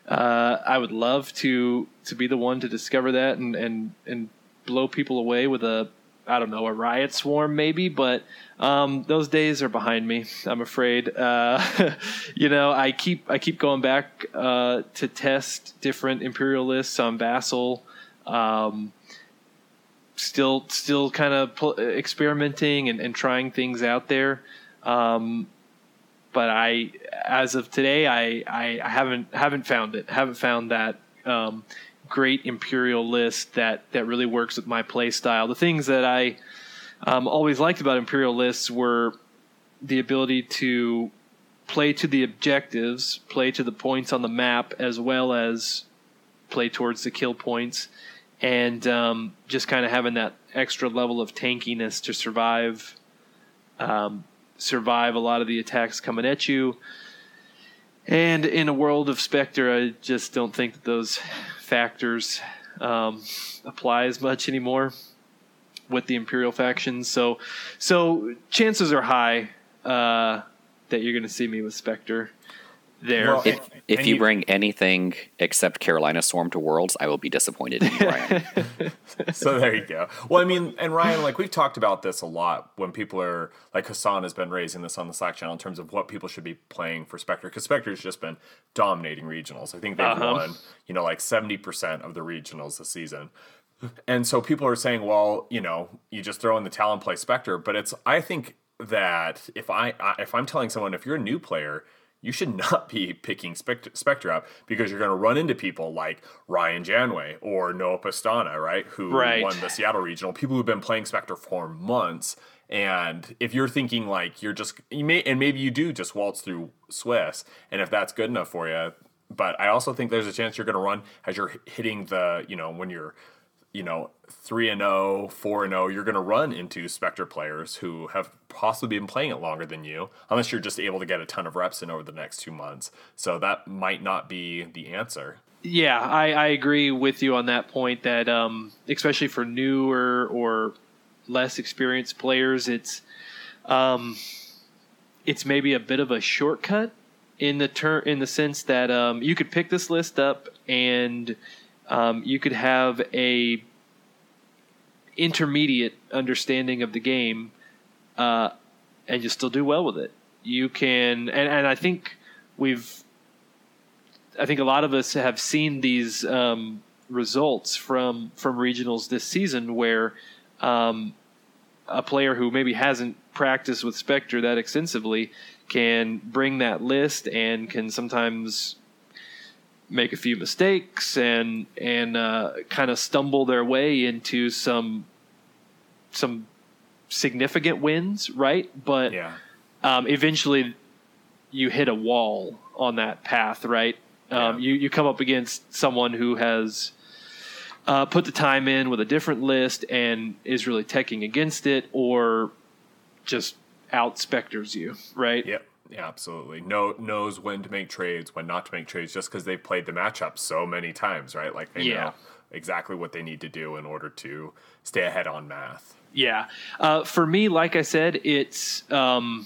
Uh, I would love to to be the one to discover that and and and blow people away with a I don't know a riot swarm maybe, but um, those days are behind me. I'm afraid. Uh, you know, I keep I keep going back uh, to test different imperialists on Vassal. Um, still, still kind of pl- experimenting and, and, trying things out there. Um, but I, as of today, I, I, I, haven't haven't found it. Haven't found that um, great imperial list that that really works with my play style. The things that I um, always liked about imperial lists were the ability to play to the objectives, play to the points on the map, as well as play towards the kill points, and um, just kind of having that extra level of tankiness to survive, um, survive a lot of the attacks coming at you. And in a world of Spectre, I just don't think that those factors um, apply as much anymore with the Imperial factions. So, so chances are high uh, that you're going to see me with Spectre there. Well, If, if And you you- bring anything except Carolina Storm to Worlds, I will be disappointed in you, Ryan. so there you go. Well, I mean, and Ryan, like we've talked about this a lot when people are like Hassan has been raising this on the Slack channel in terms of what people should be playing for Spectre because Spectre's just been dominating regionals. I think they've Uh-huh. won, you know, like seventy percent of the regionals this season. And so people are saying, well, you know, you just throw in the talent play Spectre, but it's I think that if I, I if I'm telling someone if you're a new player, you should not be picking Spectre, up because you're going to run into people like Ryan Janway or Noah Pastana, right? Who Right. won the Seattle Regional. People who've been playing Spectre for months. And if you're thinking like you're just you may and maybe you do just waltz through Swiss, and if that's good enough for you, but I also think there's a chance you're going to run as you're hitting the you know when you're you know, 3 and 0, 4 and 0, you're going to run into Spectre players who have possibly been playing it longer than you, unless you're just able to get a ton of reps in over the next two months. So that might not be the answer. Yeah, I, I agree with you on that point. That um, especially for newer or less experienced players, it's um, it's maybe a bit of a shortcut in the ter- in the sense that um, you could pick this list up and um, you could have a intermediate understanding of the game, uh, and you still do well with it. You can, and, and I think we've I think a lot of us have seen these um, results from from regionals this season, where um, a player who maybe hasn't practiced with Spectre that extensively can bring that list and can sometimes make a few mistakes and and uh, kind of stumble their way into some some significant wins, right? But Yeah. um, eventually you hit a wall on that path, right? Um, Yeah. you, you come up against someone who has uh, put the time in with a different list and is really teching against it or just out specters you, right? Yep. Yeah, absolutely. Know, knows when to make trades, when not to make trades, just because they've played the matchup so many times, right? Like they Yeah. know exactly what they need to do in order to stay ahead on math. Yeah. Uh, for me, like I said, it's um,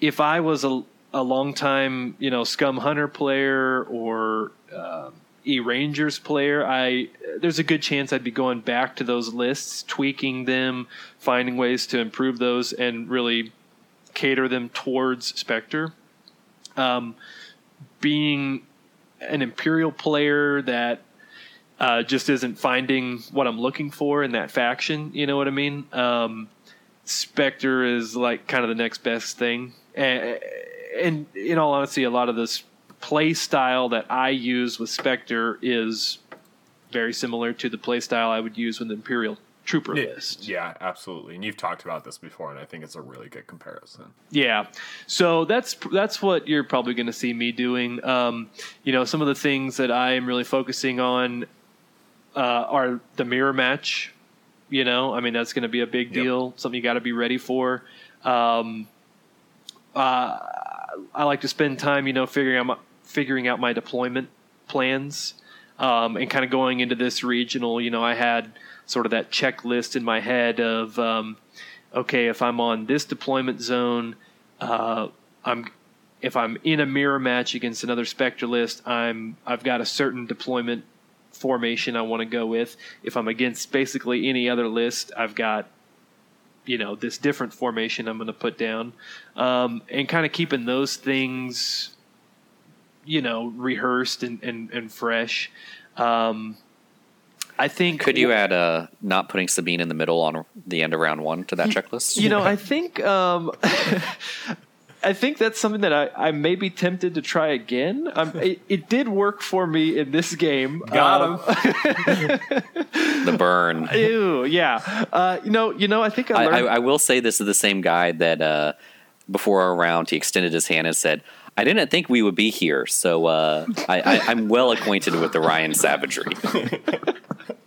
if I was a, a long time, you know, Scum Hunter player or uh, E Rangers player, I there's a good chance I'd be going back to those lists, tweaking them, finding ways to improve those, and really cater them towards Spectre. Um, being an Imperial player that uh, just isn't finding what I'm looking for in that faction. You know what I mean? Um, Spectre is like kind of the next best thing, and, and in all honesty, a lot of this play style that I use with Spectre is very similar to the play style I would use with Imperial Trooper list. Yeah, absolutely. And you've talked about this before, and I think it's a really good comparison. Yeah, so that's that's what you're probably going to see me doing. Um, you know, some of the things that I am really focusing on uh, are the mirror match. You know, I mean that's going to be a big Yep. deal, something you got to be ready for. Um, uh, I like to spend time, you know, figuring out my, figuring out my deployment plans, um, and kind of going into this regional. You know, I had sort of that checklist in my head of, um, okay, if I'm on this deployment zone, uh, I'm if I'm in a mirror match against another Spectre list, I'm I've got a certain deployment formation I want to go with. If I'm against basically any other list, I've got you know this different formation I'm going to put down, um, and kind of keeping those things you know rehearsed and and, and fresh. Um, I think Could you add uh, not putting Sabine in the middle on the end of round one to that checklist? You know, I think um, I think that's something that I, I may be tempted to try again. Um, it, it did work for me in this game. Got Um, him. the burn. Ew, yeah. Uh, you know, you know. I think I I. I, I will say this is the same guy that uh, before our round, he extended his hand and said, "I didn't think we would be here, so uh, I, I, I'm well acquainted with the Ryan savagery."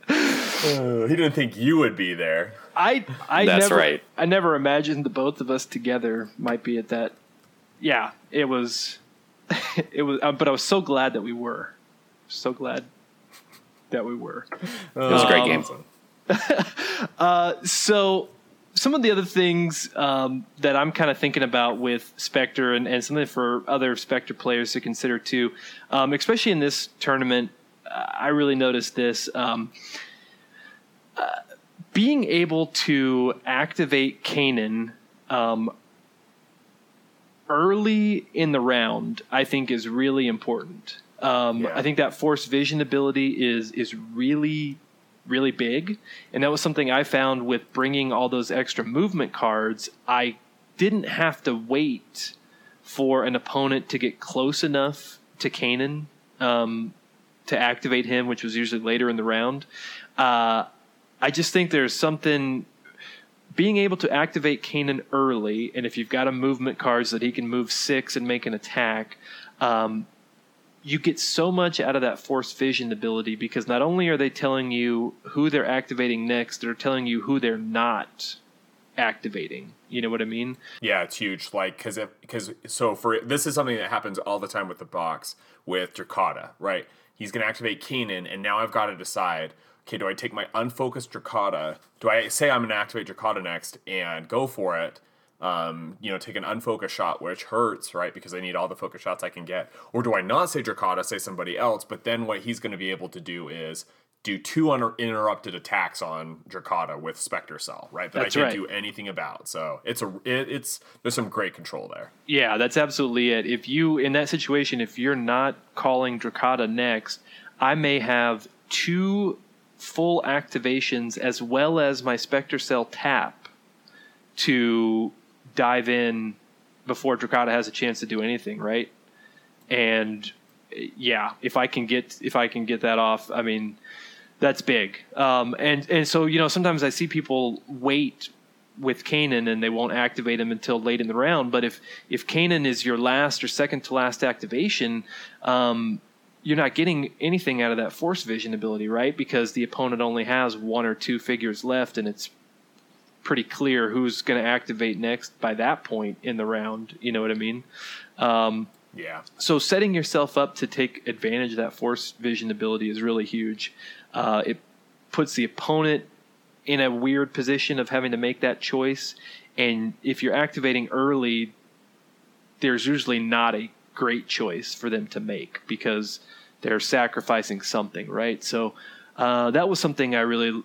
Uh, he didn't think you would be there. I I That's never right. I never imagined the both of us together might be at that. Yeah, it was it was uh, but I was so glad that we were. So glad that we were. It was a great game. So some of the other things um, that I'm kind of thinking about with Spectre and, and something for other Spectre players to consider too, um, especially in this tournament, uh, I really noticed this. Um, uh, being able to activate Kanan um, early in the round, I think, is really important. Um, Yeah. I think that force vision ability is is really really big, and that was something I found with bringing all those extra movement cards. I didn't have to wait for an opponent to get close enough to Kanan um, to activate him, which was usually later in the round. Uh, I just think there's something being able to activate Kanan early, and if you've got a movement cards that he can move six and make an attack, um, you get so much out of that force vision ability because not only are they telling you who they're activating next, they're telling you who they're not activating. You know what I mean? Yeah, it's huge. Like, because because so for this is something that happens all the time with the box with Drokkatta, right? He's going to activate Kanan, and now I've got to decide. Okay, do I take my unfocused Drokkatta? Do I say I'm going to activate Drokkatta next and go for it? Um, you know, take an unfocused shot, which hurts, right? Because I need all the focus shots I can get. Or do I not say Drokkatta, say somebody else? But then what he's going to be able to do is do two uninterrupted attacks on Drokkatta with Spectre Cell, right? That That's I can't right. do anything about. So it's a it, it's there's some great control there. Yeah, that's absolutely it. If you in that situation, if you're not calling Drokkatta next, I may have two full activations as well as my Spectre Cell tap to dive in before Drokkatta has a chance to do anything, right? And yeah, if I can get if I can get that off, I mean, that's big. Um, and and so you know sometimes I see people wait with Kanan and they won't activate him until late in the round. But if if Kanan is your last or second to last activation, um, you're not getting anything out of that force vision ability, right? Because the opponent only has one or two figures left, and it's pretty clear who's going to activate next by that point in the round. You know what I mean? Um, Yeah. so setting yourself up to take advantage of that force vision ability is really huge. Uh, it puts the opponent in a weird position of having to make that choice, and if you're activating early, there's usually not a great choice for them to make because they're sacrificing something, right? So uh, that was something I really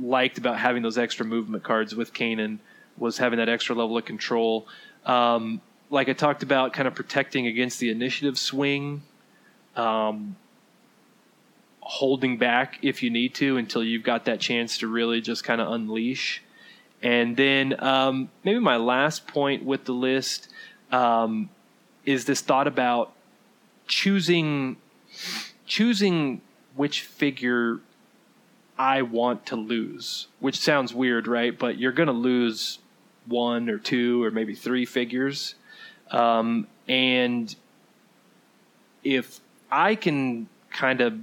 liked about having those extra movement cards with Kanan was having that extra level of control. Um, like I talked about, kind of protecting against the initiative swing, um, holding back if you need to until you've got that chance to really just kind of unleash. And then um, maybe my last point with the list um, is this thought about choosing choosing which figure I want to lose, which sounds weird, right? But you're going to lose one or two or maybe three figures. Um, and if I can kind of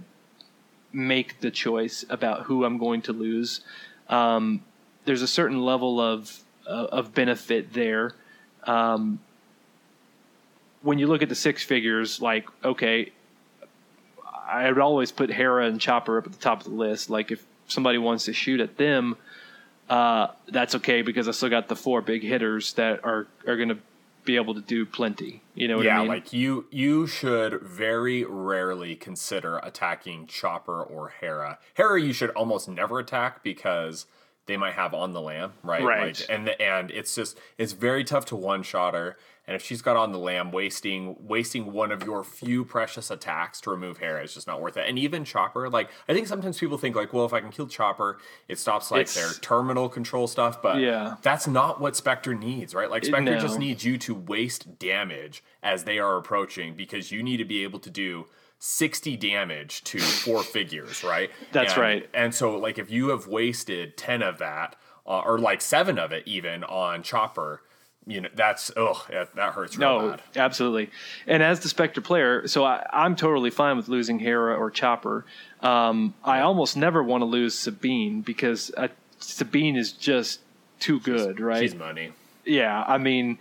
make the choice about who I'm going to lose, um, there's a certain level of uh, of benefit there. Um, when you look at the six figures, like okay, I would always put Hera and Chopper up at the top of the list. Like if somebody wants to shoot at them, uh, that's okay because I still got the four big hitters that are are going to be able to do plenty. You know what yeah, I mean? like you you should very rarely consider attacking Chopper or Hera. Hera you should almost never attack because they might have on the lam, right? Right. Like, and and it's just it's very tough to one shot her. And if she's got on the lam, wasting wasting one of your few precious attacks to remove Hera is just not worth it. And even Chopper, like I think sometimes people think like, well, if I can kill Chopper, it stops like It's- their terminal control stuff. But Yeah. that's not what Spectre needs, right? Like Spectre No. just needs you to waste damage as they are approaching because you need to be able to do 60 damage to four figures, right? That's And- right. And so, like, if you have wasted 10 of that, uh, or like seven of it even on Chopper, you know that's oh that hurts real No, bad. absolutely. And as the Spectre player, so I, I'm totally fine with losing Hera or Chopper. Um, I almost never want to lose Sabine because uh, Sabine is just too good, right? She's money. yeah, I mean,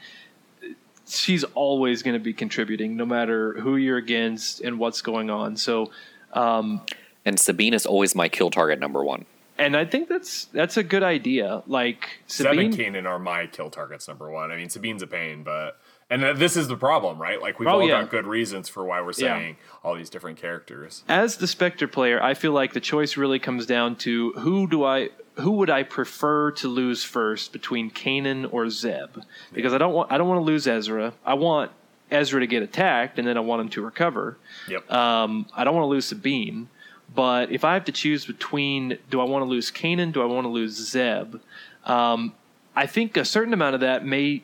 she's always going to be contributing, no matter who you're against and what's going on. So, And Sabine is always my kill target number one. And I think that's that's a good idea. Like Zeb and Sabine, Kanan are my kill targets number one. I mean, Sabine's a pain, but and uh, this is the problem, right? Like we've Oh, all yeah. got good reasons for why we're Yeah. saying all these different characters. as the Spectre player, I feel like the choice really comes down to who do I who would I prefer to lose first between Kanan or Zeb? Because I don't want I don't want to lose Ezra. I want Ezra to get attacked, and then I want him to recover. Yep. Um, I don't want to lose Sabine, but if I have to choose between, do I want to lose Kanan? Do I want to lose Zeb? Um, I think a certain amount of that may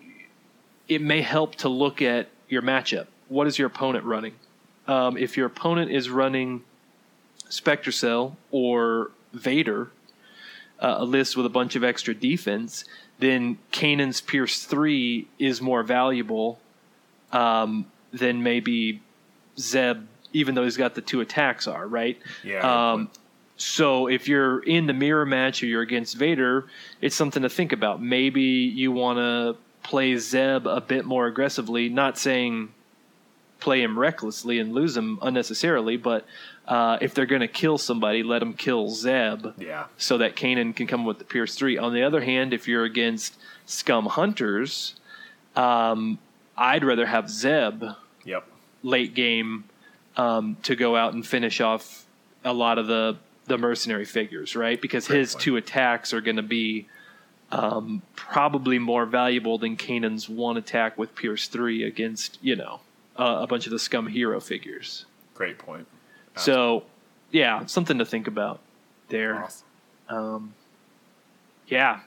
it may help to look at your matchup. What is your opponent running? Um, if your opponent is running Spectre Cell or Vader, uh, a list with a bunch of extra defense, then Kanan's Pierce three is more valuable um, than maybe Zeb, even though he's got the two attacks are right. Yeah, Um, so if you're in the mirror match or you're against Vader, it's something to think about. Maybe you want to play Zeb a bit more aggressively. Not saying play him recklessly and lose him unnecessarily, but uh, if they're going to kill somebody, let them kill Zeb yeah. so that Kanan can come with the Pierce 3. On the other hand, if you're against Scum Hunters, um, I'd rather have Zeb Yep. late game um, to go out and finish off a lot of the, the mercenary figures, right? Because his point. two attacks are going to be um, probably more valuable than Kanan's one attack with Pierce 3 against, you know, uh, a bunch of the Scum hero figures. Great point. So, yeah, something to think about there. Awesome. Um, yeah,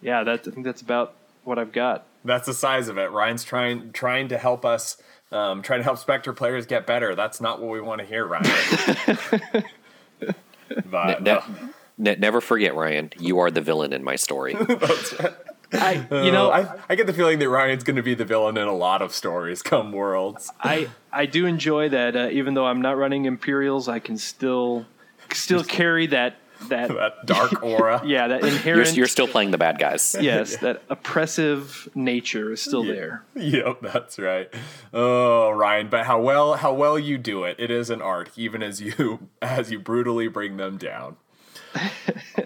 yeah. That I think that's about what I've got. That's the size of it. Ryan's trying trying to help us, um, trying to help Spectre players get better. That's not what we want to hear, Ryan. but Ne- uh, ne- never forget, Ryan, you are the villain in my story. I, you know, uh, I, I get the feeling that Ryan's going to be the villain in a lot of stories come Worlds. I I do enjoy that. Uh, even though I'm not running Imperials, I can still still carry that that That dark aura. yeah that You're, inherent you're still playing the bad guys. yes that oppressive nature is still there. Yep, that's right. Oh, Ryan, but how well how well you do it. It is an art, even as you as you brutally bring them down.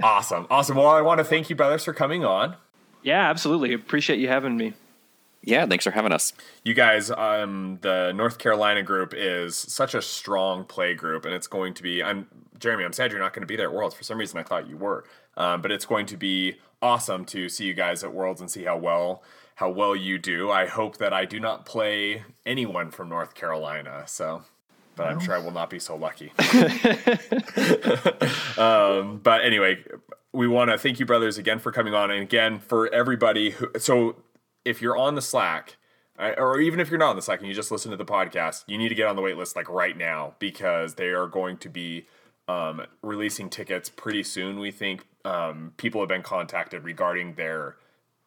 awesome, awesome. Well, I want to thank you, brothers, for coming on. Yeah, absolutely. Appreciate you having me. Yeah, thanks for having us. You guys, um, the North Carolina group is such a strong play group, and it's going to be. I'm Jeremy. I'm sad you're not going to be there at Worlds. For some reason, I thought you were, um, but it's going to be awesome to see you guys at Worlds and see how well how well you do. I hope that I do not play anyone from North Carolina. So. But I'm sure I will not be so lucky. um, but anyway, we want to thank you, brothers, again for coming on, and again for everybody who. So, if you're on the Slack, or even if you're not on the Slack and you just listen to the podcast, you need to get on the wait list like right now because they are going to be um, releasing tickets pretty soon. We think um, people have been contacted regarding their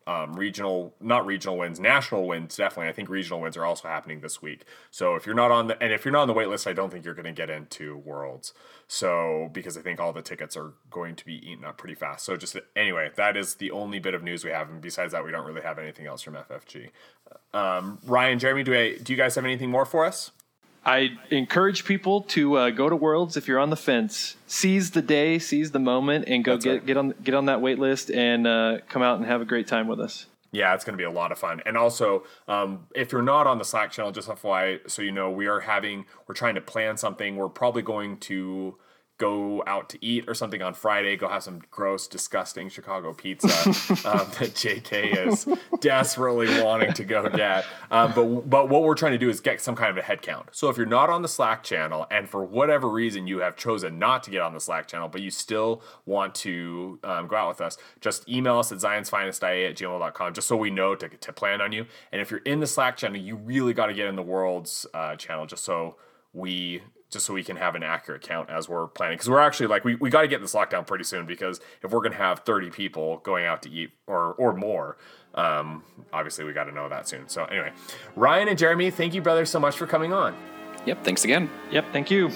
um, regional, not regional wins, national wins. Definitely, I think regional wins are also happening this week. So if you're not on the, and if you're not on the wait list, I don't think you're going to get into Worlds. So because I think all the tickets are going to be eaten up pretty fast. So just anyway, that is the only bit of news we have, and besides that, we don't really have anything else from FFG. Um, Ryan, Jeremy, do I, do you guys have anything more for us? I encourage people to uh, go to Worlds if you're on the fence. Seize the day, seize the moment, and go That's get right. get on get on that wait list and uh, come out and have a great time with us. Yeah, it's going to be a lot of fun. And also, um, if you're not on the Slack channel, just FYI, so you know, we are having, we're trying to plan something. We're probably going to go out to eat or something on Friday, go have some gross, disgusting Chicago pizza um, that JK is desperately wanting to go get. Um, but, but what we're trying to do is get some kind of a head count. So if you're not on the Slack channel and for whatever reason you have chosen not to get on the Slack channel, but you still want to um, go out with us, just email us at zionsfinestIA at gmail.com just so we know to, to plan on you. And if you're in the Slack channel, you really got to get in the World's uh, channel just so we just so we can have an accurate count as we're planning. Because we're actually like we, we got to get this lockdown pretty soon because if we're gonna have 30 people going out to eat or or more, um, obviously we got to know that soon. So anyway, Ryan and Jeremy, thank you brothers so much for coming on. Yep. Thanks again. Yep. Thank you.